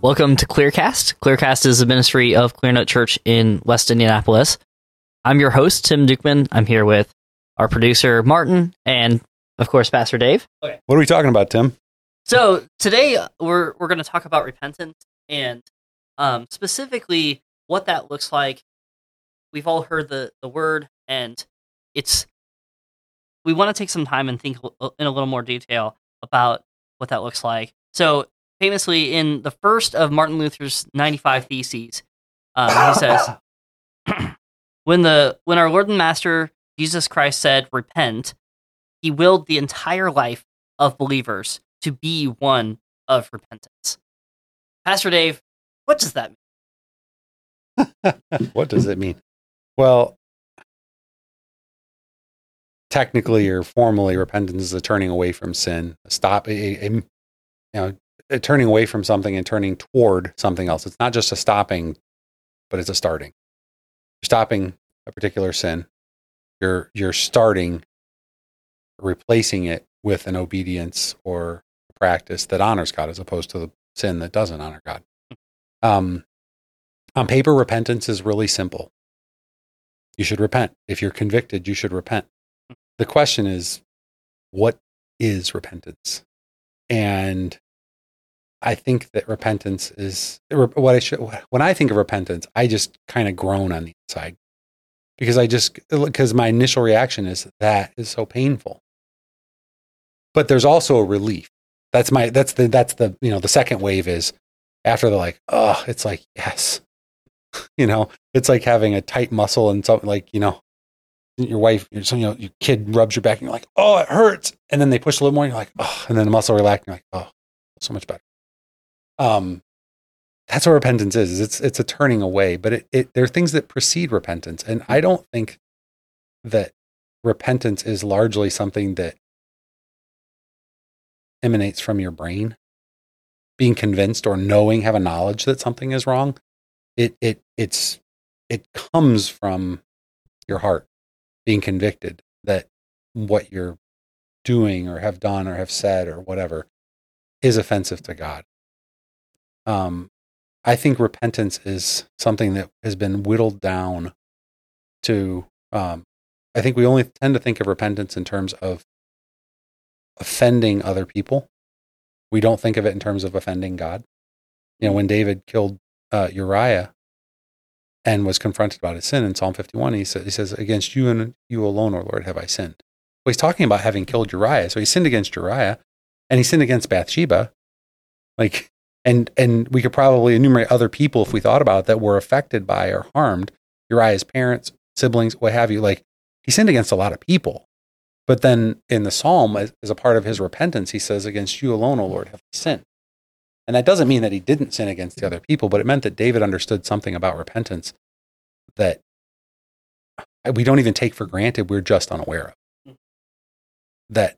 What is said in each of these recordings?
Welcome to Clearcast. Clearcast is a ministry of Clearnote Church in West Indianapolis. I'm your host, Tim Dukeman. I'm here with our producer, Martin, and of course, Pastor Dave. Okay. What are we talking about, Tim? So today we're we're going to talk about repentance and um, specifically what that looks like. We've all heard the the word, and it's we want to take some time and think in a little more detail about what that looks like. So famously, in the first of Martin Luther's ninety five theses, um, he says, "When the when our Lord and Master Jesus Christ said, repent, he willed the entire life of believers." to be one of repentance. Pastor Dave, what does that mean? what does it mean? Well, technically or formally, repentance is a turning away from sin, a stop, a, a, you know, turning away from something and turning toward something else. It's not just a stopping, but it's a starting. You're stopping a particular sin. You're you're starting, replacing it with an obedience or a practice that honors God, as opposed to the sin that doesn't honor God. Um, on paper, repentance is really simple. You should repent. If you're convicted, you should repent. The question is, what is repentance? And I think that repentance is what I should, when I think of repentance, I just kind of groan on the inside because I just, because my initial reaction is that is so painful. But there's also a relief. That's my, that's the, that's the, you know, the second wave is after they're like, oh, it's like, yes, you know, it's like having a tight muscle and something like, you know, your wife, your, you know, your kid rubs your back and you're like, oh, it hurts. And then they push a little more and you're like, oh, and then the muscle relaxes and you're like, oh, so much better. Um, that's what repentance is. It's, it's a turning away, but it, it, there are things that precede repentance. And I don't think that repentance is largely something that emanates from your brain being convinced or knowing, have a knowledge that something is wrong. It, it, it's, it comes from your heart being convicted that what you're doing or have done or have said or whatever is offensive to God. Um, I think repentance is something that has been whittled down to. Um, I think we only tend to think of repentance in terms of offending other people. We don't think of it in terms of offending God. You know, when David killed uh, Uriah, and was confronted about his sin in Psalm 51. He says, he says, Against you and you alone, O Lord, have I sinned. Well, he's talking about having killed Uriah. So he sinned against Uriah and he sinned against Bathsheba. Like, and, and we could probably enumerate other people if we thought about it that were affected by or harmed Uriah's parents, siblings, what have you. Like, he sinned against a lot of people. But then in the psalm, as, as a part of his repentance, he says, Against you alone, O Lord, have I sinned. And that doesn't mean that he didn't sin against the other people, but it meant that David understood something about repentance that we don't even take for granted, we're just unaware of. That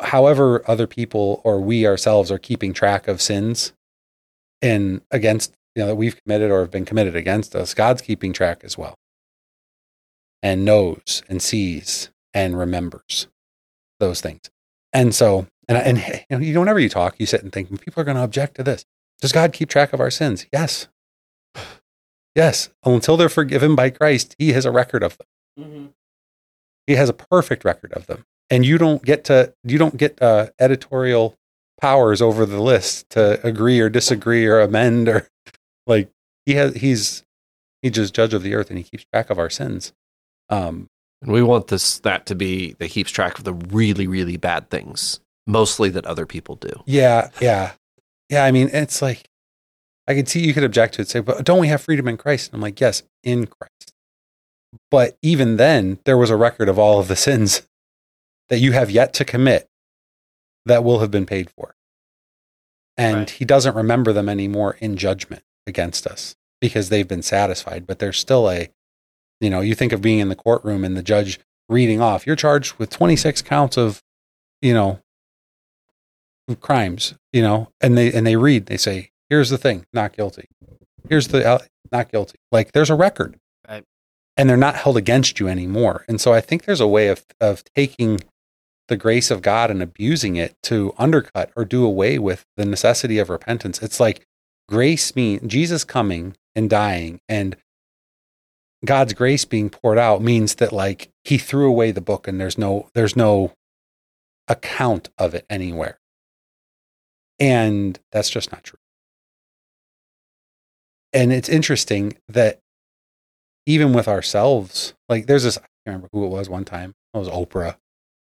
however other people or we ourselves are keeping track of sins and against, you know, that we've committed or have been committed against us, God's keeping track as well. And knows and sees and remembers those things. And so and, and you know, you whenever you talk, you sit and think, people are going to object to this. Does God keep track of our sins? Yes. Yes. Until they're forgiven by Christ, He has a record of them. Mm-hmm. He has a perfect record of them. And you don't get to, you don't get uh, editorial powers over the list to agree or disagree or amend or like he has, he's, he's just judge of the earth and he keeps track of our sins. Um, and we want this, that to be that keeps track of the really, really bad things mostly that other people do. Yeah, yeah, yeah. I mean, it's like I could see you could object to it, say, "But don't we have freedom in Christ?" And I'm like, "Yes, in Christ." But even then, there was a record of all of the sins that you have yet to commit that will have been paid for, and right. He doesn't remember them anymore in judgment against us because they've been satisfied. But there's still a, you know, you think of being in the courtroom and the judge reading off, "You're charged with 26 counts of." You know, crimes, you know, and they and they read, they say, "Here's the thing, not guilty. Here's the uh, not guilty." Like there's a record, right. and they're not held against you anymore. And so I think there's a way of of taking the grace of God and abusing it to undercut or do away with the necessity of repentance. It's like grace means Jesus coming and dying and God's grace being poured out means that like he threw away the book and there's no there's no account of it anywhere. And that's just not true. And it's interesting that even with ourselves, like there's this, I can't remember who it was one time. It was Oprah,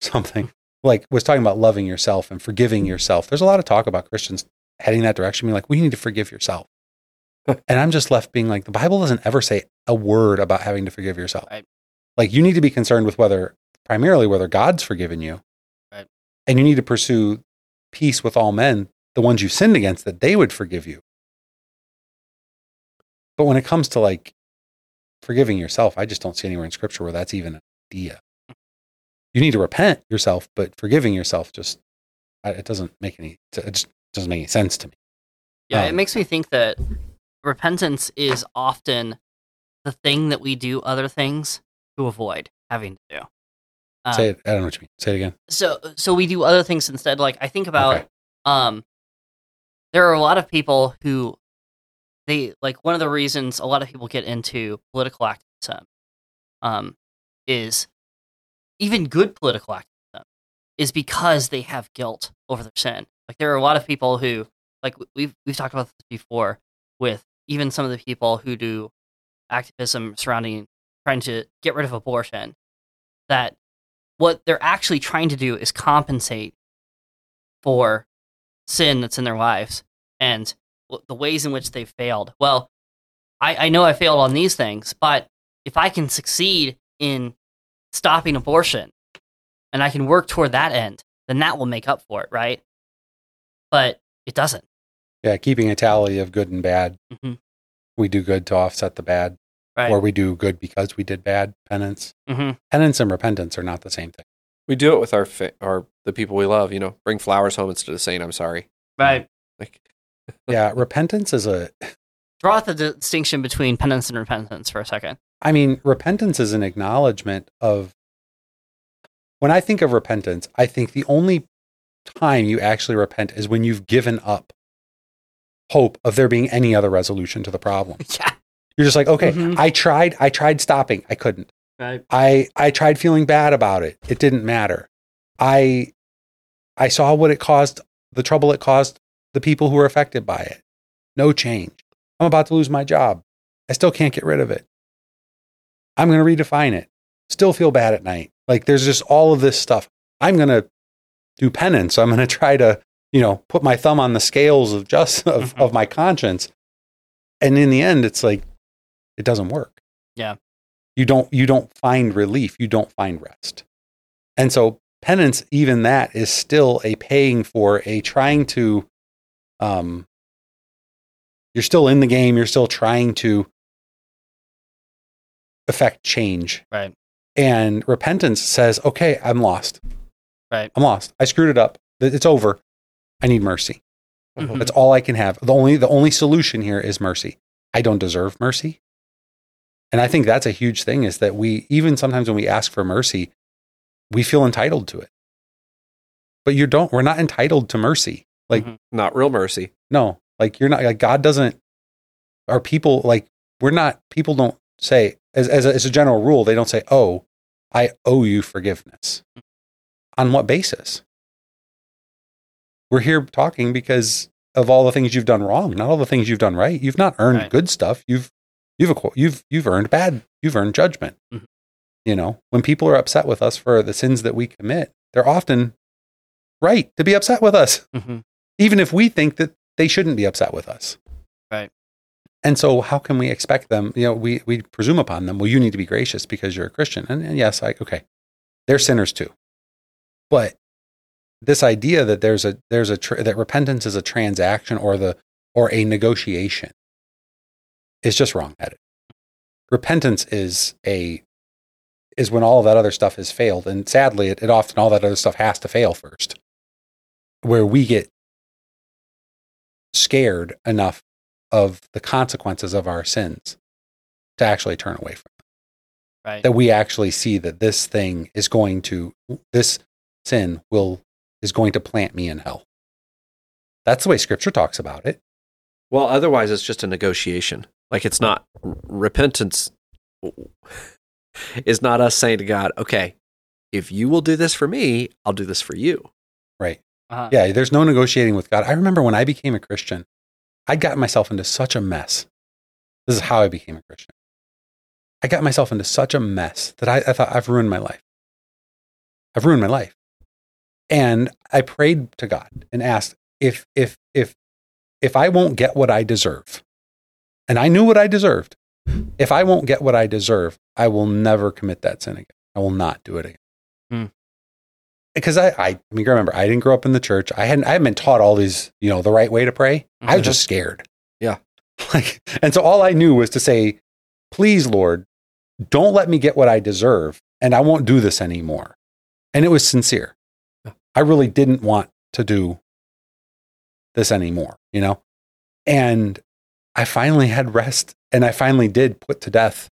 something like was talking about loving yourself and forgiving mm-hmm. yourself. There's a lot of talk about Christians heading that direction, being like, we need to forgive yourself. and I'm just left being like, the Bible doesn't ever say a word about having to forgive yourself. Right. Like you need to be concerned with whether, primarily, whether God's forgiven you. Right. And you need to pursue peace with all men, the ones you sinned against, that they would forgive you. But when it comes to like forgiving yourself, I just don't see anywhere in scripture where that's even an idea. You need to repent yourself, but forgiving yourself just it doesn't make any, it just doesn't make any sense to me. Yeah, it Um, makes me think that repentance is often the thing that we do other things to avoid having to do. Um, Say it, I don't know what you mean. Say it again. so so we do other things instead. Like I think about Okay. um there are a lot of people who they like one of the reasons a lot of people get into political activism um is even good political activism is because they have guilt over their sin. Like there are a lot of people who like we've we've talked about this before with even some of the people who do activism surrounding trying to get rid of abortion that what they're actually trying to do is compensate for sin that's in their lives and the ways in which they've failed. Well, I, I know I failed on these things, but if I can succeed in stopping abortion and I can work toward that end, then that will make up for it, right? But it doesn't. Yeah, keeping a tally of good and bad. Mhm. We do good to offset the bad, Right. or we do good because we did bad. Penance, hmm penance, and repentance are not the same thing. We do it with our fa- our the people we love. You know, bring flowers home instead of saying I'm sorry. Right. Like, Yeah, repentance is a. Draw out the distinction between penance and repentance for a second. I mean, repentance is an acknowledgement of. When I think of repentance, I think the only time you actually repent is when you've given up hope of there being any other resolution to the problem. Yeah. You're just like, okay, Mhm. I tried, I tried stopping, I couldn't. Right. I I tried feeling bad about it. It didn't matter. I I saw what it caused, the trouble it caused the people who were affected by it. No change. I'm about to lose my job. I still can't get rid of it. I'm going to redefine it. Still feel bad at night. Like there's just all of this stuff. I'm going to do penance. I'm going to try to, you know, put my thumb on the scales of just of, Mhm. of my conscience. And in the end it's like it doesn't work Yeah. you don't you don't find relief you don't find rest and so penance even that is still a paying for a trying to um you're still in the game you're still trying to affect change Right. and repentance says okay i'm lost Right. i'm lost i screwed it up it's over i need mercy Mhm. that's all i can have the only the only solution here is mercy i don't deserve mercy and I think that's a huge thing is that we, even sometimes when we ask for mercy, we feel entitled to it. But you don't, we're not entitled to mercy. Like, Mhm. not real mercy. no, like you're not, like God doesn't, our people, like, we're not, people don't say, as, as, a, as a general rule, they don't say, oh, I owe you forgiveness. On what basis? We're here talking because of all the things you've done wrong, not all the things you've done right. You've not earned Right. good stuff. You've you've you've you've earned bad. You've earned judgment. Mhm. You know, when people are upset with us for the sins that we commit, they're often right to be upset with us, Mhm. even if we think that they shouldn't be upset with us. Right. And so, how can we expect them? You know, we we presume upon them. Well, you need to be gracious because you're a Christian. And, and yes, I okay, they're sinners too. But this idea that there's a there's a tr- that repentance is a transaction or the or a negotiation is just wrong-headed. Repentance is a is when all of that other stuff has failed, and sadly, it, it often all that other stuff has to fail first. Where we get scared enough of the consequences of our sins to actually turn away from Right. that we actually see that this thing is going to this sin will is going to plant me in hell. That's the way scripture talks about it. Well, otherwise, it's just a negotiation. Like it's not repentance is not us saying to God, okay, if you will do this for me, I'll do this for you. Right. Uh-huh. Yeah, there's no negotiating with God. I remember when I became a Christian, I'd gotten myself into such a mess. This is how I became a Christian. I got myself into such a mess that I, I thought I've ruined my life. I've ruined my life. And I prayed to God and asked if if if if I won't get what I deserve, and I knew what I deserved, if I won't get what I deserve, I will never commit that sin again. I will not do it again. Hmm. Because I, I, I mean, remember, I didn't grow up in the church. I hadn't, I hadn't been taught all these, you know, the right way to pray. I was Mhm. just scared. Yeah. Like, and so all I knew was to say, please, Lord, don't let me get what I deserve, and I won't do this anymore. And it was sincere. Yeah. I really didn't want to do this anymore, you know? And I finally had rest and I finally did put to death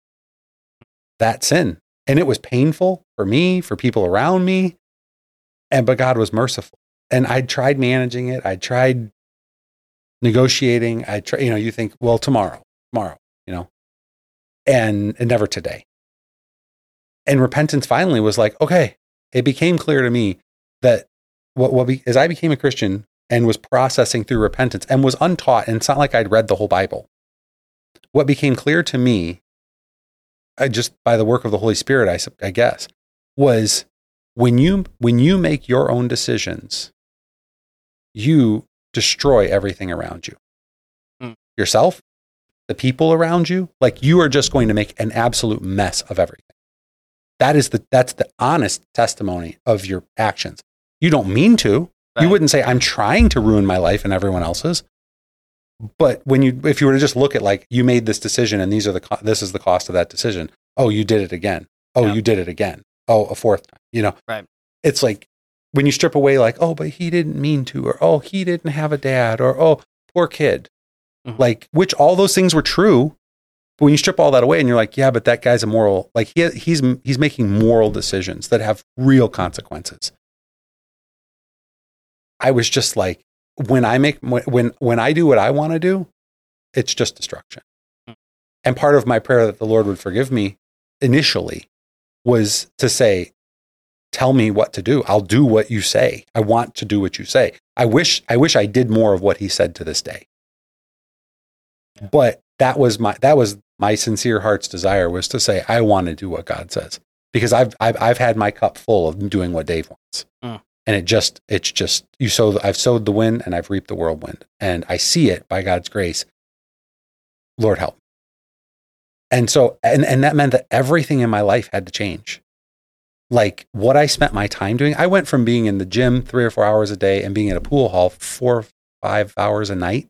that sin. And it was painful for me, for people around me. And but God was merciful. And I tried managing it. I tried negotiating. I try, you know, you think, well, tomorrow, tomorrow, you know, and, and never today. And repentance finally was like, okay, it became clear to me that what, what be, as I became a Christian and was processing through repentance and was untaught, and it's not like I'd read the whole Bible. What became clear to me, I just by the work of the Holy Spirit, I, I guess, was when you when you make your own decisions, you destroy everything around you, Hmm. yourself, the people around you. Like you are just going to make an absolute mess of everything. That is the that's the honest testimony of your actions. You don't mean to. You wouldn't say I'm trying to ruin my life and everyone else's. But when you if you were to just look at like you made this decision and these are the co- this is the cost of that decision. Oh, you did it again. Oh, Yeah. you did it again. Oh, a fourth. You know. Right. It's like when you strip away like, "Oh, but he didn't mean to," or "Oh, he didn't have a dad," or "Oh, poor kid." Mhm. Like which all those things were true. But when you strip all that away and you're like, "Yeah, but that guy's a moral like he he's he's making moral decisions that have real consequences." I was just like, when I make when when I do what I want to do, it's just destruction. Hmm. And part of my prayer that the Lord would forgive me initially was to say, "Tell me what to do. I'll do what you say. I want to do what you say." I wish I wish I did more of what He said to this day. But that was my that was my sincere heart's desire was to say, "I want to do what God says," because I've I've, I've had my cup full of doing what Dave wants Hmm. and it just it's just you sow i've sowed the wind and i've reaped the whirlwind and i see it by god's grace lord help and so and, and that meant that everything in my life had to change like what i spent my time doing i went from being in the gym three or four hours a day and being at a pool hall four or five hours a night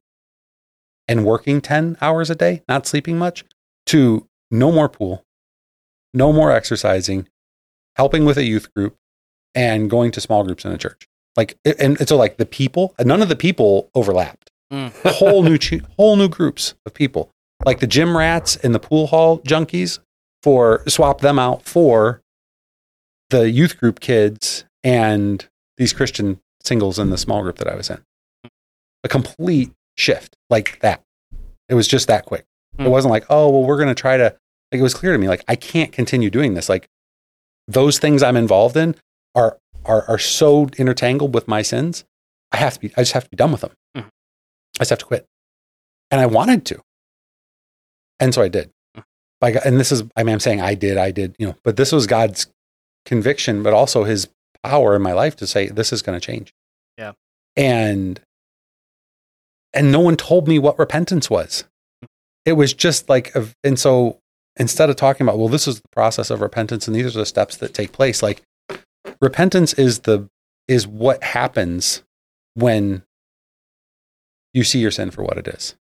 and working 10 hours a day not sleeping much to no more pool no more exercising helping with a youth group and going to small groups in a church. Like, and, and so like the people, none of the people overlapped. Mm. whole new, whole new groups of people, like the gym rats and the pool hall junkies, for swap them out for the youth group kids and these Christian singles in the small group that I was in. A complete shift like that. It was just that quick. It Hmm. wasn't like, oh, well, we're going to try to, like, it was clear to me, like, I can't continue doing this. Like, those things I'm involved in are, are, are so intertangled with my sins. I have to be, I just have to be done with them. Mhm. I just have to quit. And I wanted to. And so I did. And this is, I mean, I'm saying I did, I did, you know, but this was God's conviction, but also his power in my life to say, this is going to change. Yeah. And, and no one told me what repentance was. It was just like, a- and so instead of talking about, well, this is the process of repentance and these are the steps that take place, like repentance is the, is what happens when you see your sin for what it is.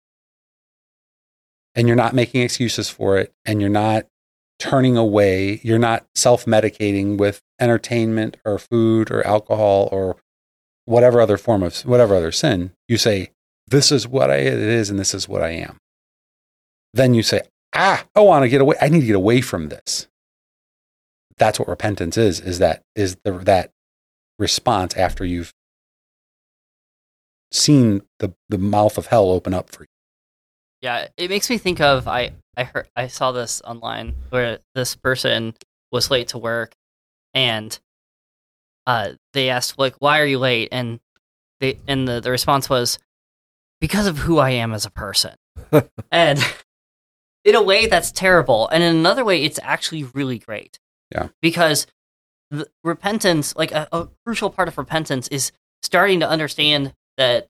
And you're not making excuses for it and you're not turning away, you're not self-medicating with entertainment or food or alcohol or whatever other form of whatever other sin. You say, this is what I, it is and this is what I am. Then you say, ah, I want to get away. I need to get away from this. That's what repentance is, is that, is the, that response after you've seen the, the mouth of hell open up for you. Yeah, it makes me think of I I heard I saw this online where this person was late to work and uh they asked like why are you late and they and the, the response was because of who I am as a person. and in a way that's terrible and in another way it's actually really great. Yeah. Because the repentance like a, a crucial part of repentance is starting to understand that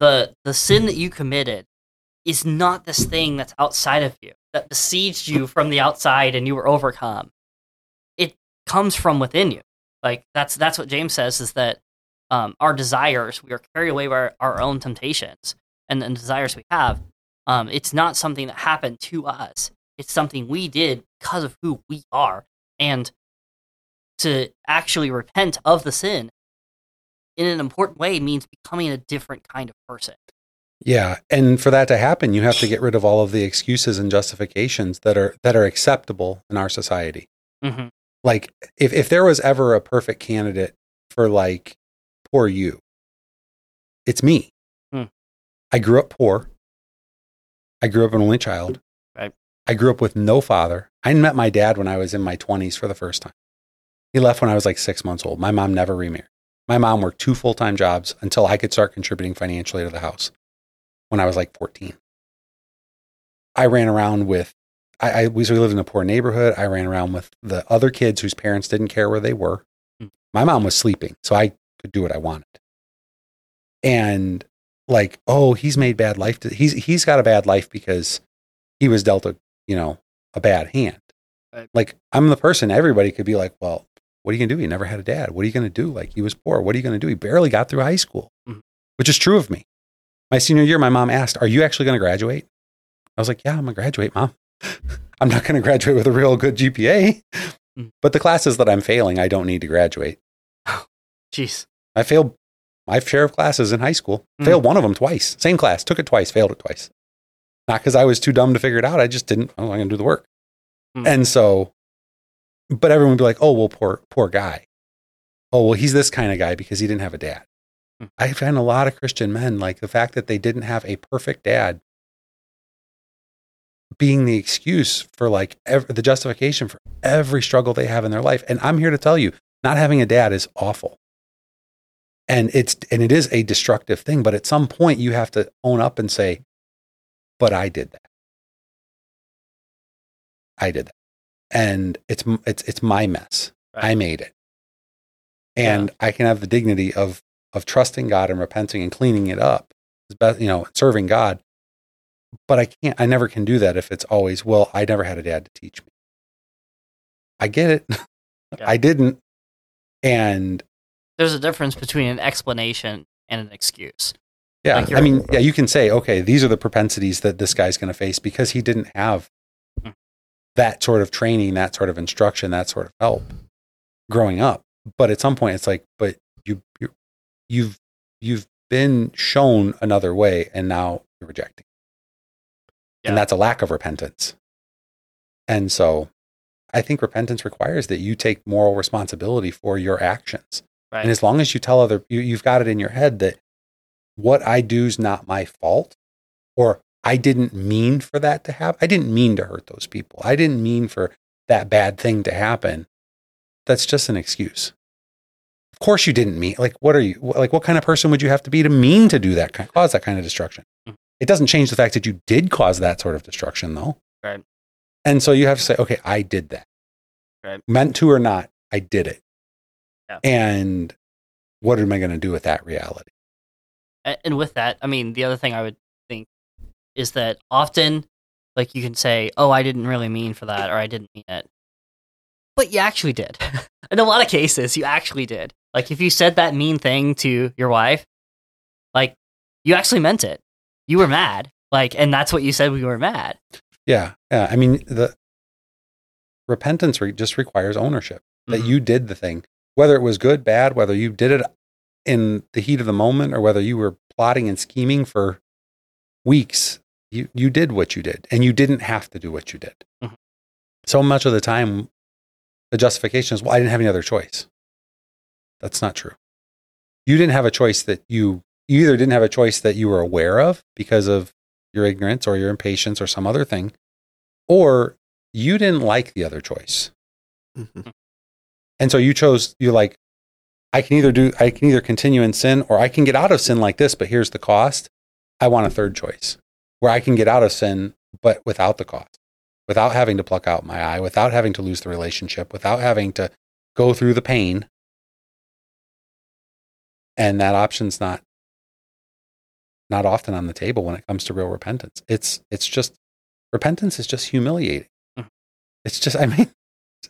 the the sin that you committed is not this thing that's outside of you that besieged you from the outside and you were overcome. It comes from within you. Like that's that's what james says is that um, our desires we are carried away by our, our own temptations and the desires we have. Um, it's not something that happened to us. It's something we did because of who we are. And to actually repent of the sin in an important way means becoming a different kind of person Yeah, and for that to happen, you have to get rid of all of the excuses and justifications that are that are acceptable in our society. mm-hmm. Like if if there was ever a perfect candidate for like poor you, it's me. Hmm. I grew up poor. I grew up an only child. Right. I grew up with no father. I met my dad when I was in my 20s for the first time. He left when I was like 6 months old. My mom never remarried. My mom worked two full-time jobs until I could start contributing financially to the house when I was like 14. I ran around with, I, I we lived in a poor neighborhood. I ran around with the other kids whose parents didn't care where they were. Hmm. My mom was sleeping, so I could do what I wanted. And like, oh, he's made bad life. To, he's he's got a bad life because he was dealt a you know a bad hand. Right. Like I'm the person everybody could be like, well, what are you gonna do? He never had a dad. What are you gonna do? Like he was poor. What are you gonna do? He barely got through high school, Mhm. which is true of me. My senior year, my mom asked, "Are you actually gonna graduate?" I was like, "Yeah, I'm gonna graduate, mom. I'm not gonna graduate with a real good GPA, Mm. but the classes that I'm failing, I don't need to graduate. jeez I failed my share of classes in high school. Mm. Failed one of them twice. Same class. Took it twice. Failed it twice. Not because I was too dumb to figure it out. I just didn't. Oh, I'm going to do the work. Mm. And so, but everyone would be like, "Oh, well, poor, poor guy. Oh, well, he's this kind of guy because he didn't have a dad." Mm. I find a lot of Christian men like the fact that they didn't have a perfect dad being the excuse for like ev- the justification for every struggle they have in their life. And I'm here to tell you, not having a dad is awful. And it's and it is a destructive thing but at some point you have to own up and say but i did that. I did that. And it's it's it's my mess. I made it. And i can have the dignity of of trusting god and repenting and cleaning it up as best you know serving god but i can't i never can do that if it's always well i never had a dad to teach me i get it Yeah. i didn't and there's a difference between an explanation and an excuse Yeah, Like I mean, yeah, you can say, okay, these are the propensities that this guy's going to face because he didn't have Mm. that sort of training, that sort of instruction, that sort of help growing up. But at some point, it's like, but you, you you've you've been shown another way, and now you're rejecting, Yeah. and that's a lack of repentance. And so, I think repentance requires that you take moral responsibility for your actions. right And as long as you tell other, you, you've got it in your head that what I do is not my fault, or I didn't mean for that to happen. I didn't mean to hurt those people. I didn't mean for that bad thing to happen. That's just an excuse. Of course, you didn't mean. Like, what are you? Like, what kind of person would you have to be to mean to do that kind, cause that kind of destruction? Mhm. It doesn't change the fact that you did cause that sort of destruction, though. Right. And so you have to say, okay, I did that. Right. Meant to or not, I did it. Yeah. And what am I going to do with that reality? And with that i mean the other thing i would think is that often like you can say oh i didn't really mean for that or i didn't mean it but you actually did in a lot of cases you actually did like if you said that mean thing to your wife like you actually meant it you were mad like and that's what you said when you were mad Yeah, yeah. I mean, the repentance re- just requires ownership that Mhm. you did the thing, whether it was good, bad, whether you did it in the heat of the moment or whether you were plotting and scheming for weeks. You you did what you did, and you didn't have to do what you did. Mhm. So much of the time, the justification is, "Well, I didn't have any other choice." That's not true. You didn't have a choice that you, you either didn't have a choice that you were aware of because of your ignorance or your impatience or some other thing, or you didn't like the other choice. Mhm. And so you chose, you're like, I can either do, I can either continue in sin or I can get out of sin like this, but here's the cost. I want a third choice where I can get out of sin, but without the cost, without having to pluck out my eye, without having to lose the relationship, without having to go through the pain. And that option's not, not often on the table when it comes to real repentance. It's, it's just, repentance is just humiliating. Mhm. It's just, I mean,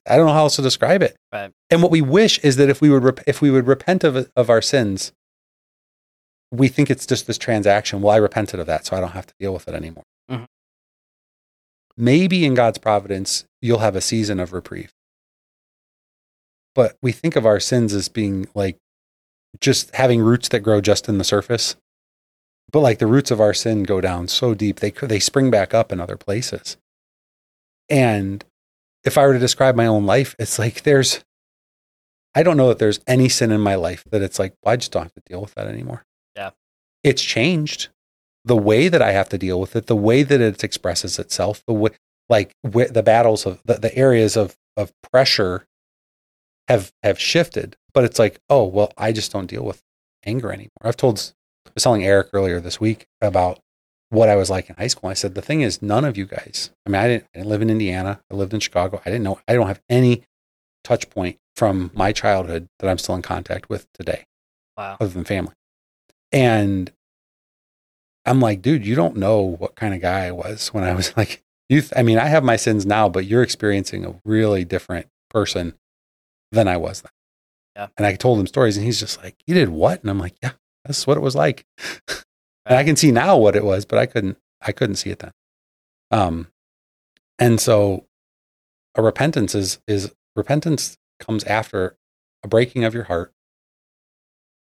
I don't know how else to describe it. Right. And what we wish is that if we would rep- if we would repent of of our sins, we think it's just this transaction. Well, I repented of that, so I don't have to deal with it anymore. Mhm. Maybe in God's providence, you'll have a season of reprieve. But we think of our sins as being like just having roots that grow just in the surface. But like the roots of our sin go down so deep, they they spring back up in other places. And if I were to describe my own life, it's like there's, I don't know that there's any sin in my life that it's like, well, I just don't have to deal with that anymore. Yeah. It's changed the way that I have to deal with it, the way that it expresses itself, the way, like wh- the battles of the, the areas of, of pressure have, have shifted. But it's like, oh, well, I just don't deal with anger anymore. I've told, I was telling Eric earlier this week about what I was like in high school. I said, the thing is, none of you guys, I mean, I didn't, I didn't live in Indiana. I lived in Chicago. I didn't know, I don't have any touch point from my childhood that I'm still in contact with today, Wow. other than family. And I'm like, dude, you don't know what kind of guy I was when I was like, youth. I mean, I have my sins now, but you're experiencing a really different person than I was then. Yeah. And I told him stories and he's just like, you did what? And I'm like, yeah, that's what it was like. And I can see now what it was, but I couldn't I couldn't see it then. Um and so a repentance is is repentance comes after a breaking of your heart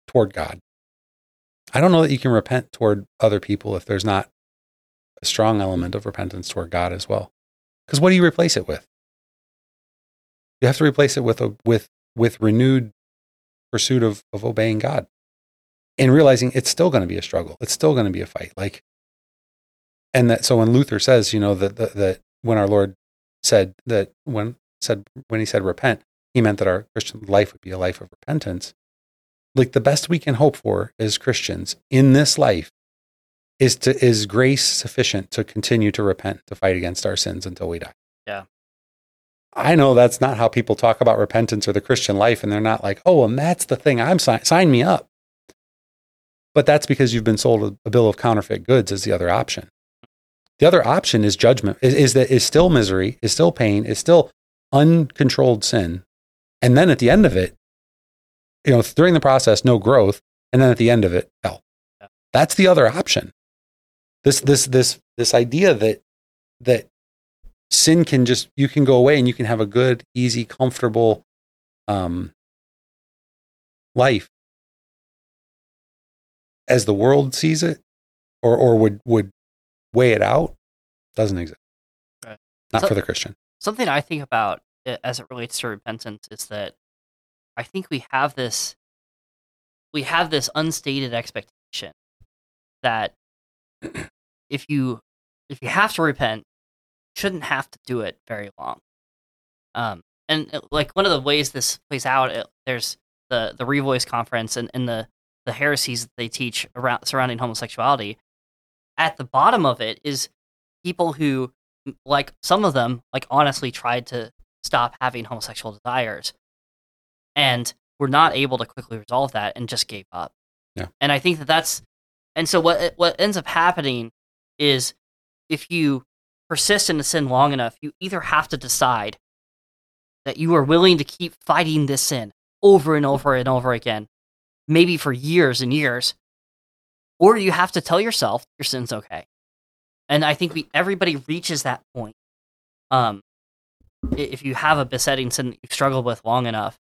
toward God. I don't know that you can repent toward other people if there's not a strong element of repentance toward God as well. Because what do you replace it with? You have to replace it with a with with renewed pursuit of, of obeying God and realizing it's still going to be a struggle. It's still going to be a fight. Like, and that, so when Luther says, you know, that, that, when our Lord said that when said, when he said repent, he meant that our Christian life would be a life of repentance. Like the best we can hope for as Christians in this life is to, is grace sufficient to continue to repent, to fight against our sins until we die. Yeah. I know that's not how people talk about repentance or the Christian life. And they're not like, oh, and that's the thing I'm sign, sign me up. But that's because you've been sold a, a bill of counterfeit goods as the other option. The other option is judgment, is, is that is still misery, is still pain, is still uncontrolled sin. And then at the end of it, you know, during the process, no growth. And then at the end of it, hell. That's the other option. This, this, this, this idea that, that sin can just, you can go away and you can have a good, easy, comfortable, um, life as the world sees it or, or would, would weigh it out doesn't exist. Right. Not So- for the Christian. something I think about as it relates to repentance is that I think we have this we have this unstated expectation that if you if you have to repent, shouldn't have to do it very long. Um, and uh, like one of the ways this plays out, it, there's the the Revoice conference and, and the the heresies that they teach around surrounding homosexuality. At the bottom of it is people who like some of them like honestly tried to stop having homosexual desires and were not able to quickly resolve that and just gave up Yeah. and i think that that's and so what what ends up happening is if you persist in the sin long enough you either have to decide that you are willing to keep fighting this sin over and over and over again maybe for years and years or you have to tell yourself your sin's okay and I think we everybody reaches that point. Um, if you have a besetting sin that you've struggled with long enough,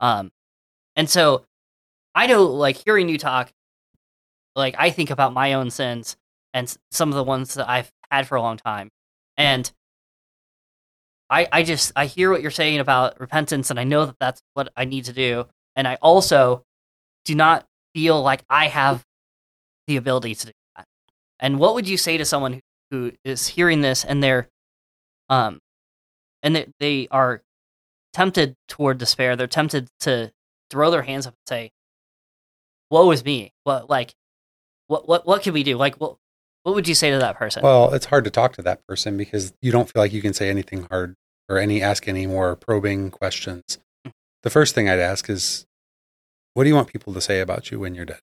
um, and so I know, like hearing you talk, like I think about my own sins and some of the ones that I've had for a long time, and I I just I hear what you're saying about repentance, and I know that that's what I need to do, and I also do not feel like I have the ability to do that. And what would you say to someone who, is hearing this and they're um and they, they are tempted toward despair, they're tempted to throw their hands up and say, Woe is me. What like what what what can we do? Like what what would you say to that person? Well, it's hard to talk to that person because you don't feel like you can say anything hard or any ask any more probing questions. Hmm. The first thing I'd ask is, what do you want people to say about you when you're dead?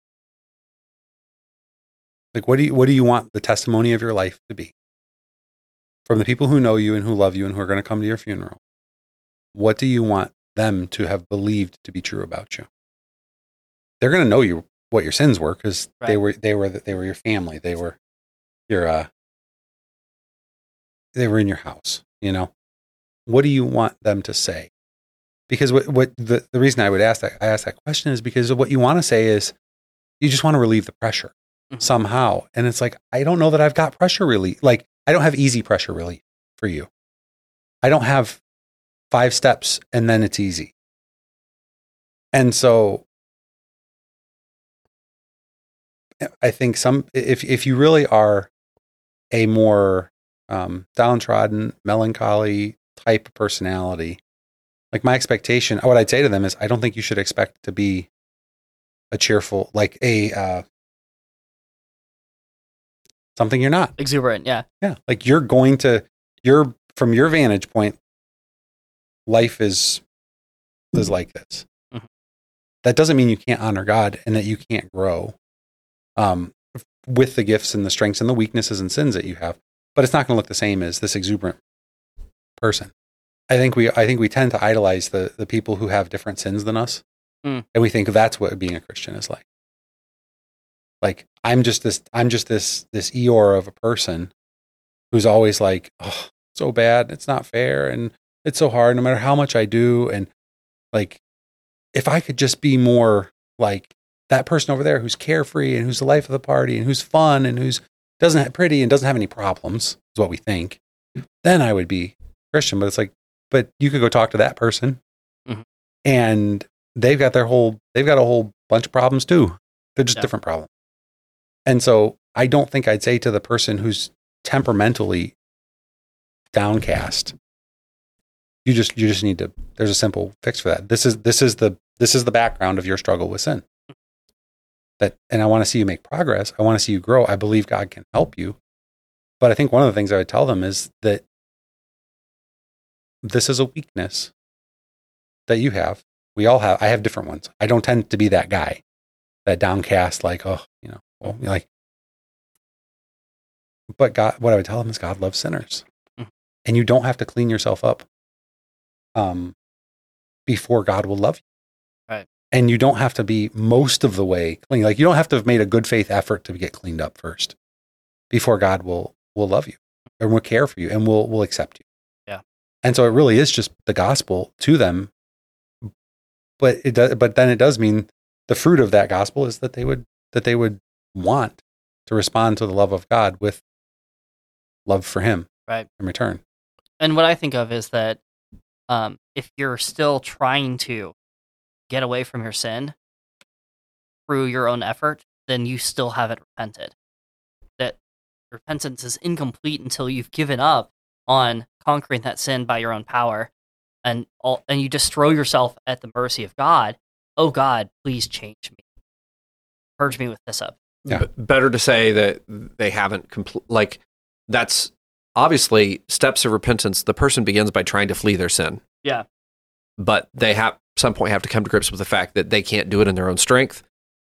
Like, what do you what do you want the testimony of your life to be from the people who know you and who love you and who are going to come to your funeral? What do you want them to have believed to be true about you? They're going to know you what your sins were because they were they were they were your family. They were your uh they were in your house. You know, what do you want them to say? Because what what the the reason I would ask that I ask that question is because what you want to say is you just want to relieve the pressure Mhm. somehow, and it's like I don't know that I've got pressure relief. Like I don't have easy pressure relief for you. I don't have five steps and then it's easy. And so I think some if if you really are a more um, downtrodden, melancholy type of personality, like my expectation, what I'd say to them is, I don't think you should expect to be a cheerful, like a uh, something you're not. Exuberant, yeah. Yeah, like you're going to you're from your vantage point, life is is like this. Mhm. That doesn't mean you can't honor God and that you can't grow, um, with the gifts and the strengths and the weaknesses and sins that you have. But it's not going to look the same as this exuberant person. I think we I think we tend to idolize the the people who have different sins than us, Mm. and we think that's what being a Christian is like. Like I'm just this I'm just this this Eeyore of a person who's always like, oh, so bad, it's not fair, and it's so hard, no matter how much I do, and like if I could just be more like that person over there who's carefree and who's the life of the party and who's fun and who's doesn't have pretty and doesn't have any problems is what we think, then I would be Christian. But it's like, but you could go talk to that person, Mhm. and they've got their whole they've got a whole bunch of problems too. They're just Yeah. different problems. And so I don't think I'd say to the person who's temperamentally downcast, you just you just need to there's a simple fix for that. This is this is the this is the background of your struggle with sin. That and I want to see you make progress. I want to see you grow. I believe God can help you. But I think one of the things I would tell them is that this is a weakness that you have. We all have. I have different ones. I don't tend to be that guy, that downcast, like, oh, you know, well, like. But God, what I would tell them is God loves sinners, Mhm. and you don't have to clean yourself up, um, before God will love you. And you don't have to be most of the way clean. Like you don't have to have made a good faith effort to get cleaned up first, before God will will love you and will care for you and will will accept you. Yeah. And so it really is just the gospel to them but it does but then it does mean the fruit of that gospel is that they would that they would want to respond to the love of God with love for him Right. in return. And what I think of is that um, if you're still trying to get away from your sin through your own effort, then you still haven't repented. That repentance is incomplete until you've given up on conquering that sin by your own power, and all, and you just throw yourself at the mercy of God. Oh God, please change me, purge me with hyssop. Yeah. B- better to say that they haven't compl- like that's obviously steps of repentance the person begins by trying to flee their sin Yeah. but they have some point have to come to grips with the fact that they can't do it in their own strength.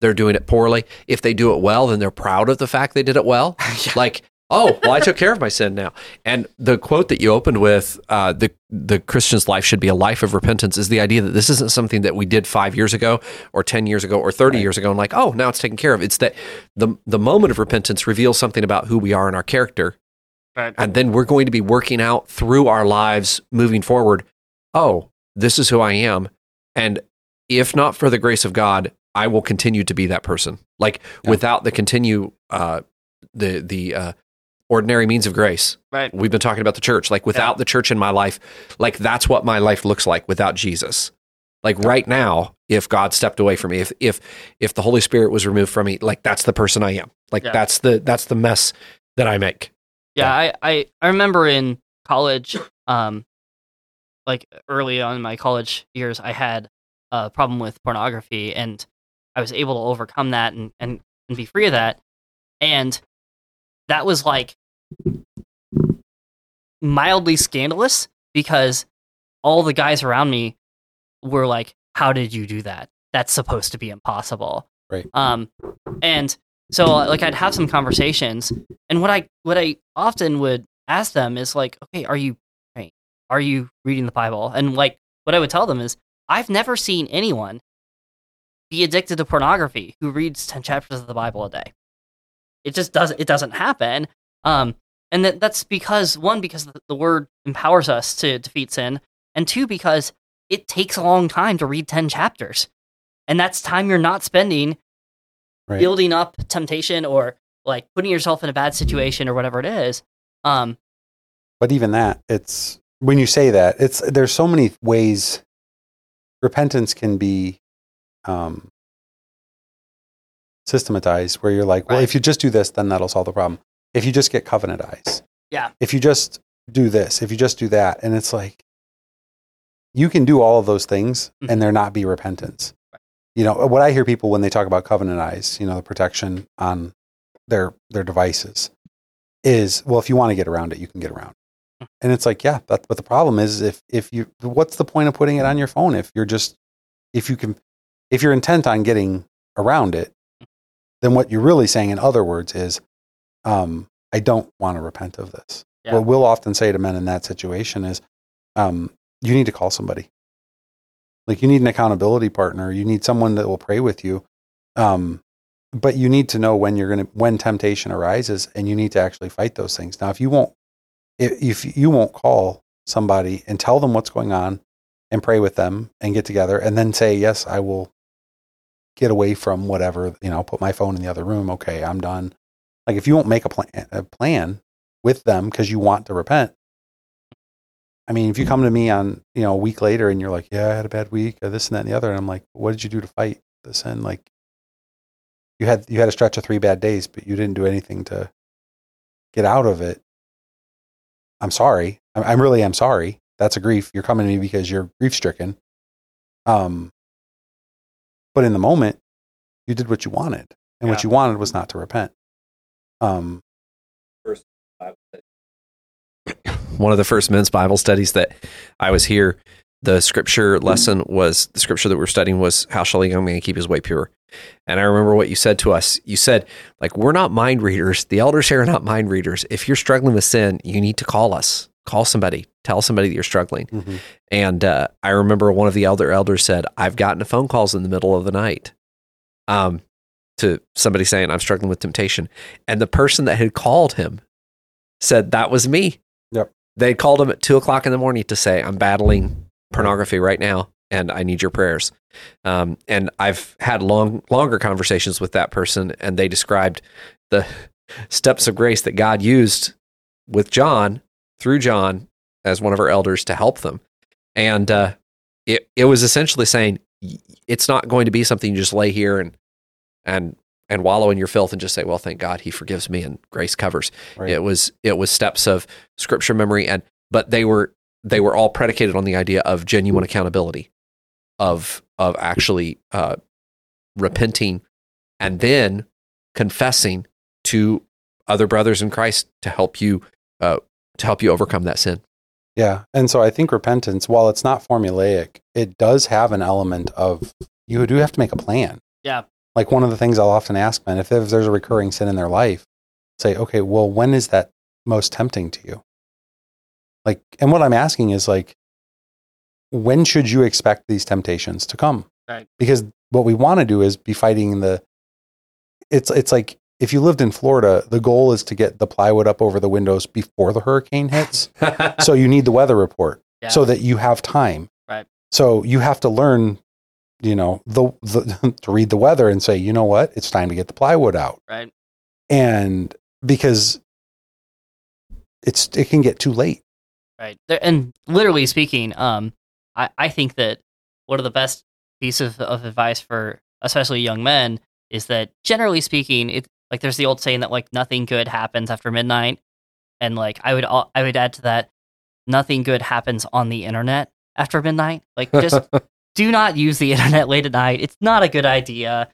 They're doing it poorly. If they do it well then they're proud of the fact they did it well. Like oh well i took care of my sin now. And the quote that you opened with uh, the the christian's life should be a life of repentance is the idea that this isn't something that we did five years ago or 10 years ago or 30 Right. years ago and like oh now it's taken care of. It's that the the moment of repentance reveals something about who we are and our character. Right. and then we're going to be working out through our lives moving forward. Oh this is who i am and if not for the grace of god i will continue to be that person like Yeah. without the continue uh the the uh ordinary means of grace Right. we've been talking about the church like without the church in my life like that's what my life looks like without jesus like right now if God stepped away from me, if if if the Holy Spirit was removed from me, like that's the person I am. Like Yeah. that's the that's the mess that I make. Yeah, I, I, I remember in college, um, like early on in my college years, I had a problem with pornography, and I was able to overcome that and, and, and be free of that. And that was like mildly scandalous because all the guys around me were like, "How did you do that? That's supposed to be impossible." Right. Um, and so like I'd have some conversations, and what I what I often would ask them is like, "Okay, are you? Are you reading the Bible?" And like what I would tell them is, I've never seen anyone be addicted to pornography who reads ten chapters of the Bible a day. It just doesn't. It doesn't happen. Um, and that that's because one, because the, the word empowers us to defeat sin, and two, because it takes a long time to read ten chapters, and that's time you're not spending Right. building up temptation or like putting yourself in a bad situation or whatever it is. Um, But even that, it's when you say that, it's there's so many ways repentance can be um, systematized where you're like, well, Right. if you just do this, then that'll solve the problem. If you just get covenant eyes, Yeah. If you just do this, if you just do that, and it's like you can do all of those things Mhm. and there not be repentance. You know what I hear people when they talk about covenant eyes, you know, the protection on their their devices is well, if you want to get around it, you can get around. And it's like, yeah, that, but the problem is if if you what's the point of putting it on your phone if you're just if you can if you're intent on getting around it, then what you're really saying in other words is um, I don't want to repent of this. Yeah. What we'll often say to men in that situation is um, you need to call somebody. Like you need an accountability partner. You need someone that will pray with you. Um, but you need to know when you're going to when temptation arises, and you need to actually fight those things. Now, if you won't, if, you won't call somebody and tell them what's going on, and pray with them, and get together, and then say, "Yes, I will get away from whatever you know, put my phone in the other room. Okay, I'm done." Like if you won't make a plan, a plan with them because you want to repent. I mean, if you come to me on you know a week later and you're like, "Yeah, I had a bad week, or this and that and the other," and I'm like, "What did you do to fight the sin?" Like you had you had a stretch of three bad days, but you didn't do anything to get out of it. I'm sorry. I, I really am sorry. That's a grief. You're coming to me because you're grief stricken. Um, but in the moment, you did what you wanted, and what you wanted was not to repent. Um, first one of the first men's Bible studies that I was here, the scripture lesson was the scripture that we're studying was how shall a young man keep his way pure? And I remember what you said to us. You said, like, we're not mind readers. The elders here are not mind readers. If you're struggling with sin, you need to call us. Call somebody. Tell somebody that you're struggling. mhm. And uh, I remember one of the elder elders said, I've gotten phone calls in the middle of the night um, to somebody saying, I'm struggling with temptation. And the person that had called him said, That was me. Yep. They called him at two o'clock in the morning to say, I'm battling pornography right now and I need your prayers. Um, and I've had long, longer conversations with that person, and they described the steps of grace that God used with John through John as one of our elders to help them. And uh, it it was essentially saying it's not going to be something you just lay here and and and wallow in your filth and just say, "Well, thank God He forgives me and grace covers." Right. It was it was steps of scripture memory, and but they were they were all predicated on the idea of genuine accountability, of of actually uh, repenting and then confessing to other brothers in Christ to help you uh, to help you overcome that sin. Yeah. And so I think repentance, while it's not formulaic, it does have an element of you do have to make a plan. Yeah. Like one of the things I'll often ask men, if there's a recurring sin in their life, say, okay, well, when is that most tempting to you? Like, and what I'm asking is like, when should you expect these temptations to come? Right. Because what we want to do is be fighting the, it's, it's like if you lived in Florida, the goal is to get the plywood up over the windows before the hurricane hits. so you need the weather report Yeah. so that you have time. Right. So you have to learn, you know, the, the to read the weather and say, you know what, it's time to get the plywood out. right. And because it's it can get too late. Right. There, and literally speaking, um, I, I think that one of the best pieces of, of advice for especially young men is that generally speaking, it like there's the old saying that like nothing good happens after midnight, and like I would I would add to that, nothing good happens on the internet after midnight. Like just do not use the internet late at night. It's not a good idea.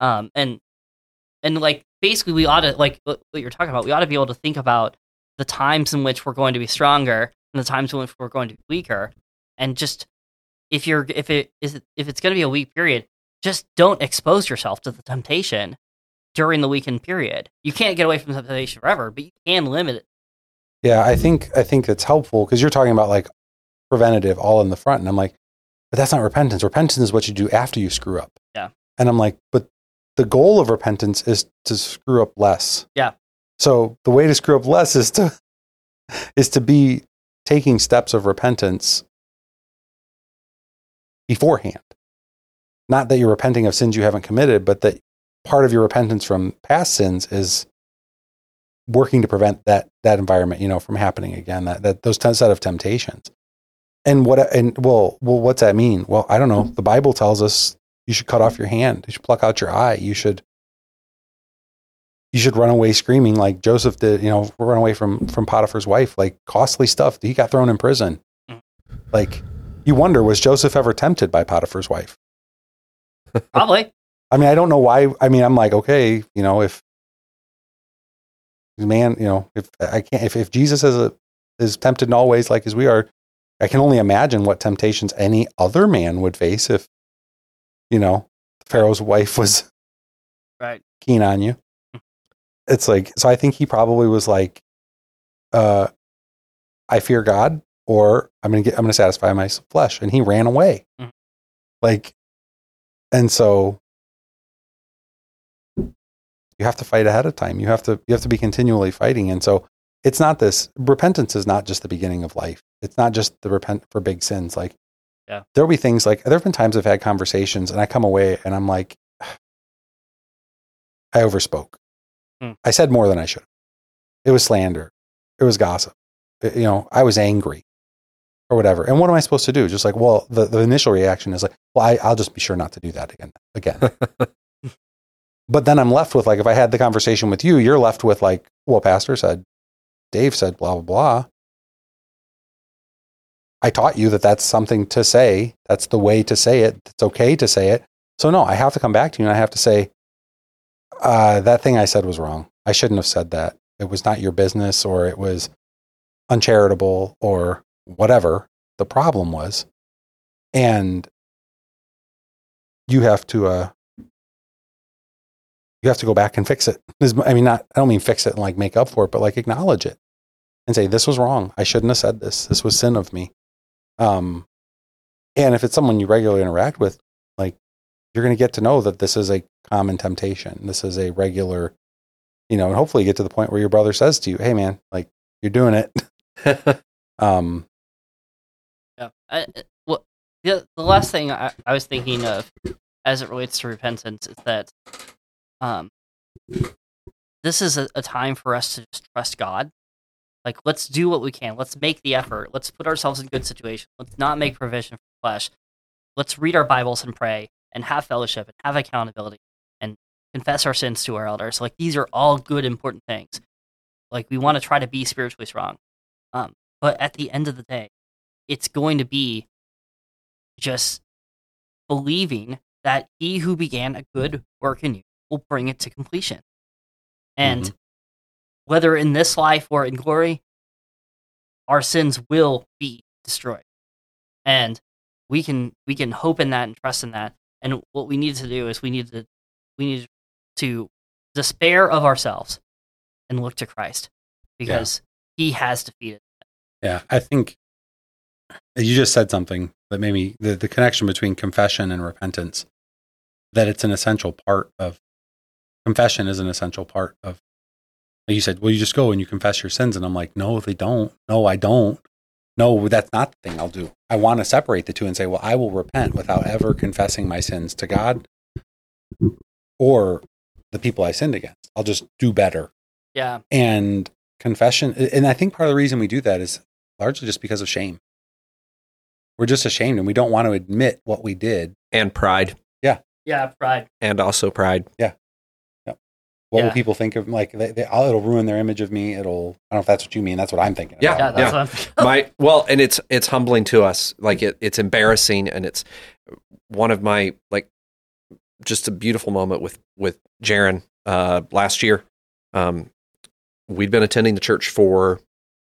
Um, and and like basically we ought to like what what you're talking about. We ought to be able to think about the times in which we're going to be stronger and the times in which we're going to be weaker, and just if you're if it is if it's going to be a weak period, just don't expose yourself to the temptation during the weekend period. You can't get away from temptation forever, but you can limit it. Yeah, I think I think it's helpful because you're talking about like preventative all in the front, and I'm like, but that's not repentance. Repentance is what you do after you screw up. Yeah. And I'm like, but the goal of repentance is to screw up less. Yeah. So the way to screw up less is to is to be taking steps of repentance beforehand. Not that you're repenting of sins you haven't committed, but that part of your repentance from past sins is working to prevent that that environment, you know, from happening again. That that those ten set of temptations. And what and well, well, what's that mean? Well, I don't know. The Bible tells us you should cut off your hand. You should pluck out your eye. You should you should run away screaming like Joseph did. You know, run away from from Potiphar's wife. Like costly stuff. He got thrown in prison. Mm. Like you wonder, was Joseph ever tempted by Potiphar's wife? Probably. I mean, I don't know why. I mean, I'm like, okay, you know, if man, you know, if I can't, if, if Jesus is a, is tempted in all ways like as we are, I can only imagine what temptations any other man would face if, you know, Pharaoh's wife was Right. keen on you. It's like, so I think he probably was like, uh, I fear God, or I'm gonna get, I'm gonna satisfy my flesh, and he ran away. Mhm. Like, and so you have to fight ahead of time. You have to you have to be continually fighting. And so it's not this repentance is not just the beginning of life. It's not just the repent for big sins. Like Yeah. there'll be things like there have been times I've had conversations and I come away and I'm like I overspoke. Hmm. I said more than I should. It was slander. It was gossip. It- you know, I was angry or whatever. And what am I supposed to do? Just like, well, the, the initial reaction is like, well, I, I'll just be sure not to do that again. Again. but then I'm left with like, if I had the conversation with you, you're left with like, well, Pastor said, Dave said, blah blah blah. I taught you that that's something to say. That's the way to say it. It's okay to say it. So no, I have to come back to you and I have to say, uh, that thing I said was wrong. I shouldn't have said that. It was not your business, or it was uncharitable, or whatever the problem was. And you have to, uh, you have to go back and fix it. I mean, not, I don't mean fix it and like make up for it, but like acknowledge it and say, this was wrong. I shouldn't have said this. This was sin of me. Um, and if it's someone you regularly interact with, like you're going to get to know that this is a common temptation. This is a regular, you know, and hopefully you get to the point where your brother says to you, Hey man, like you're doing it. um, Yeah. I, I- well, the the last thing I, I was thinking of as it relates to repentance is that um this is a, a time for us to just trust God. Like let's do what we can. Let's make the effort. Let's put ourselves in good situation. Let's not make provision for flesh. Let's read our Bibles and pray and have fellowship and have accountability confess our sins to our elders. Like these are all good important things. Like we want to try to be spiritually strong. Um, but at the end of the day, it's going to be just believing that he who began a good work in you will bring it to completion. And whether in this life or in glory, our sins will be destroyed. And we can we can hope in that and trust in that. And what we need to do is we need to we need to despair of ourselves and look to Christ because he has defeated. Yeah, I think you just said something that made me the, the connection between confession and repentance. That it's an essential part of confession is an essential part of. like You said, well, you just go and you confess your sins, and I'm like, no, they don't. No, I don't. No, that's not the thing I'll do. I want to separate the two and say, well, I will repent without ever confessing my sins to God or the people I sinned against. I'll just do better Yeah. and confession and i think part of the reason we do that is largely just because of shame we're just ashamed and we don't want to admit what we did. And pride. Yeah, Yeah, pride. And also pride. Yeah. yeah. What Yeah. will people think of? Like, they, they, it'll ruin their image of me. It'll. I don't know if that's what you mean. That's what I'm thinking. Yeah, Yeah, that's yeah. what I'm my well and it's it's humbling to us like it, it's embarrassing and it's one of my like just a beautiful moment with with Jaron uh last year um we'd been attending the church for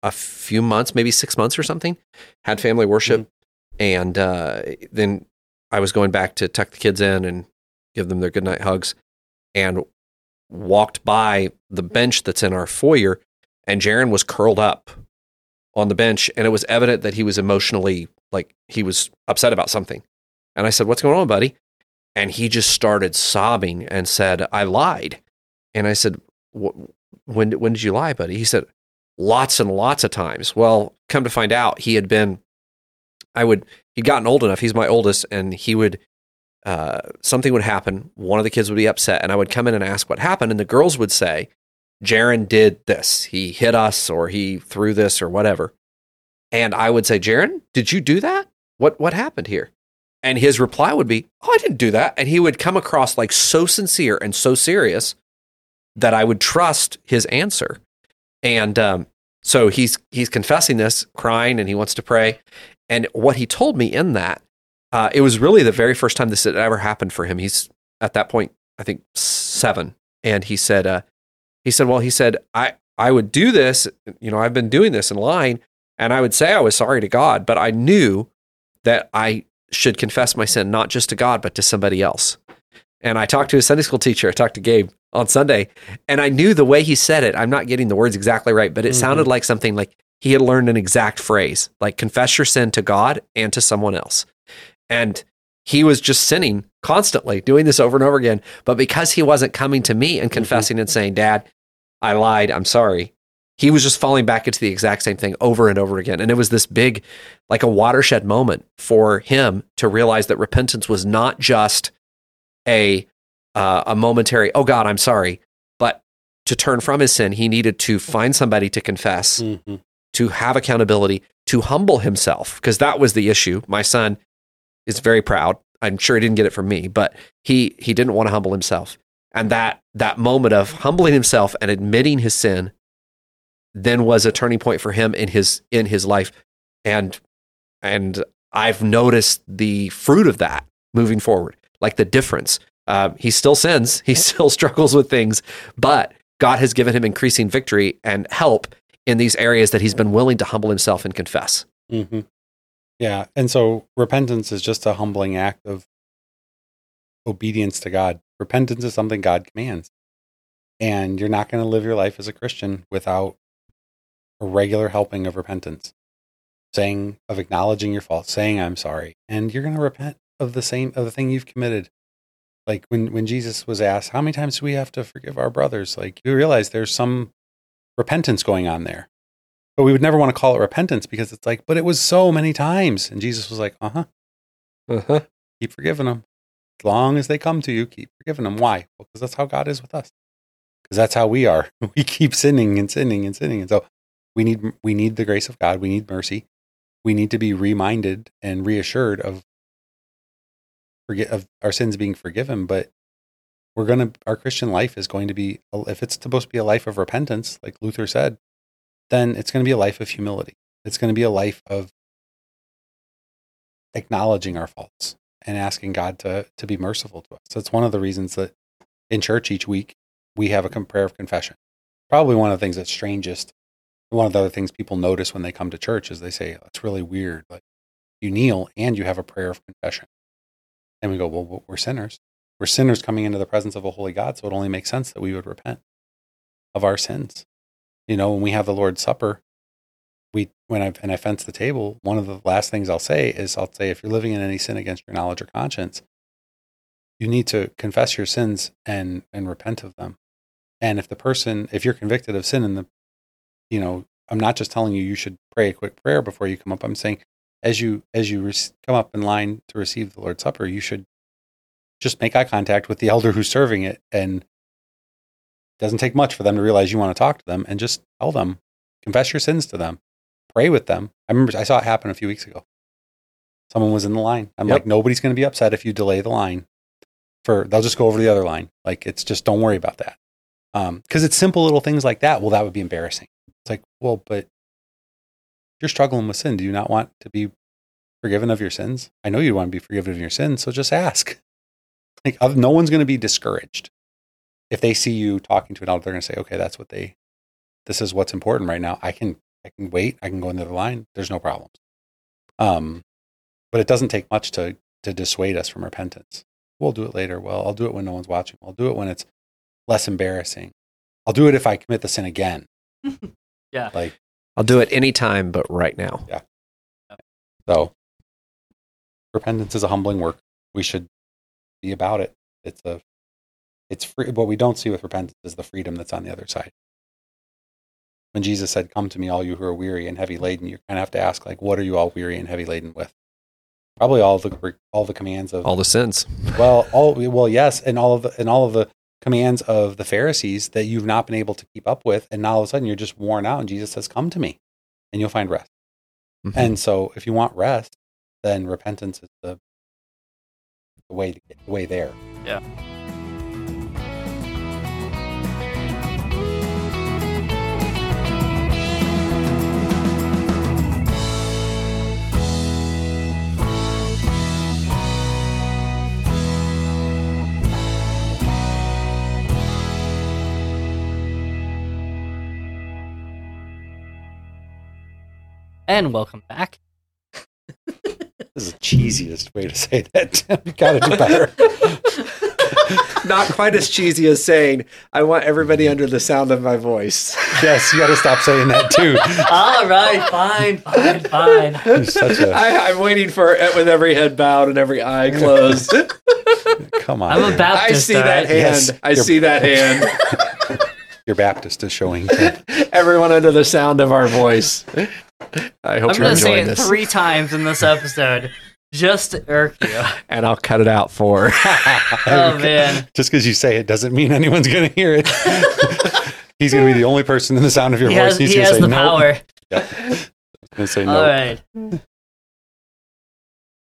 a few months maybe 6 months or something had family worship and uh then I was going back to tuck the kids in and give them their goodnight hugs and walked by the bench that's in our foyer and Jaron was curled up on the bench and it was evident that he was emotionally like he was upset about something. And I said, "What's going on, buddy?" And he just started sobbing and said, "I lied." And I said, "When when did you lie, buddy?" He said, "Lots and lots of times." Well, come to find out, he had been I would he'd gotten old enough. He's my oldest and he would uh, something would happen. One of the kids would be upset, and I would come in and ask what happened, and the girls would say, Jaron did this. He hit us or he threw this or whatever. And I would say, Jaron, did you do that? What what happened here? And his reply would be, Oh, I didn't do that. And he would come across like so sincere and so serious that I would trust his answer. And um, so he's he's confessing this, crying, and he wants to pray. And what he told me in that, uh, it was really the very first time this had ever happened for him. He's at that point, I think seven, and he said, uh, he said, well, he said, I I would do this, you know, I've been doing this in line, and I would say I was sorry to God, but I knew that I should confess my sin not just to God but to somebody else. And I talked to his Sunday school teacher. I talked to Gabe on Sunday, and I knew the way he said it. I'm not getting the words exactly right, but it Mhm. sounded like something like he had learned an exact phrase, like confess your sin to God and to someone else. And he was just sinning constantly, doing this over and over again. But because he wasn't coming to me and confessing and saying, Dad, I lied, I'm sorry, he was just falling back into the exact same thing over and over again. And it was this big, like a watershed moment for him to realize that repentance was not just a uh, a momentary, oh God, I'm sorry, but to turn from his sin, he needed to find somebody to confess Mhm. to have accountability, to humble himself, because that was the issue. My son is very proud. I'm sure he didn't get it from me, but he he didn't want to humble himself. And that that moment of humbling himself and admitting his sin then was a turning point for him in his in his life. And and I've noticed the fruit of that moving forward, like the difference. Uh, he still sins, he still struggles with things, but God has given him increasing victory and help in these areas that he's been willing to humble himself and confess. hmm Yeah. And so repentance is just a humbling act of obedience to God. Repentance is something God commands. And you're not going to live your life as a Christian without a regular helping of repentance, saying, of acknowledging your fault, saying, I'm sorry. And you're going to repent of the same, of the thing you've committed. Like when, when Jesus was asked, How many times do we have to forgive our brothers? Like you realize there's some repentance going on there. But we would never want to call it repentance because it's like, but it was so many times. And Jesus was like, uh huh, Uh-huh. keep forgiving them. As long as they come to you, keep forgiving them. Why? Well, because that's how God is with us. Because that's how we are. We keep sinning and sinning and sinning. And so we need we need the grace of God. We need mercy. We need to be reminded and reassured of forget of our sins being forgiven. But we're gonna our Christian life is going to be if it's supposed to be a life of repentance, like Luther said, then it's going to be a life of humility. It's going to be a life of acknowledging our faults and asking God to to be merciful to us. That's one of the reasons that in church each week we have a prayer of confession. Probably one of the things that's strangest. One of the other things people notice when they come to church is they say, oh, "That's really weird." Like you kneel and you have a prayer of confession, and we go, "Well, we're sinners. We're sinners coming into the presence of a holy God, so it only makes sense that we would repent of our sins." You know, when we have the Lord's Supper, we when I and I fence the table, one of the last things I'll say is I'll say if you're living in any sin against your knowledge or conscience, you need to confess your sins and and repent of them. And if the person, if you're convicted of sin in the, you know, I'm not just telling you you should pray a quick prayer before you come up. I'm saying as you as you come up in line to receive the Lord's Supper, you should just make eye contact with the elder who's serving it and it doesn't take much for them to realize you want to talk to them and just tell them confess your sins to them pray with them i remember i saw it happen a few weeks ago Someone was in the line. I'm Yep. like, nobody's going to be upset if you delay the line. For they'll just go over the other line. Like it's just don't worry about that. Um, because it's simple little things like that. Well, that would be embarrassing. It's like, well, but you're struggling with sin. Do you not want to be forgiven of your sins? I know you want to be forgiven of your sins, so just ask. Like, no one's going to be discouraged if they see you talking to an elder. They're going to say, okay, that's what they. This is what's important right now. I can, I can wait. I can go into the line. There's no problems. Um, but it doesn't take much to to dissuade us from repentance. We'll do it later. Well, I'll do it when no one's watching. I'll do it when it's less embarrassing. I'll do it if I commit the sin again. Yeah. Like I'll do it anytime, but right now. Yeah. So, repentance is a humbling work. We should be about it. It's a, it's free. What we don't see with repentance is the freedom that's on the other side. When Jesus said, "Come to me, all you who are weary and heavy laden," you kind of have to ask, like, what are you all weary and heavy laden with? Probably all the all the commands of All the sins. well, all well, yes, and all of the and all of the commands of the Pharisees that you've not been able to keep up with, and now all of a sudden you're just worn out, and Jesus says, "Come to me, and you'll find rest." Mhm. And so, if you want rest, then repentance is the the way to get the way there. Yeah. And welcome back. This is the cheesiest way to say that. You got to do better. Not quite as cheesy as saying, I want everybody under the sound of my voice. yes, you got to stop saying that too. All right, fine, fine, fine. You're such a I, I'm waiting for it with every head bowed and every eye closed. come on. I'm a man. Baptist. I see that right? hand. Yes, I see that hand. Your Baptist is showing. Everyone under the sound of our voice. I hope I'm you're gonna say enjoying it this. three times in this episode, just to irk you. and I'll cut it out for. Oh man, Just because you say it doesn't mean anyone's going to hear it. He's going to be the only person in the sound of your he voice. has, He's he going to has say the no. power. Yep. He's going to say no. All right,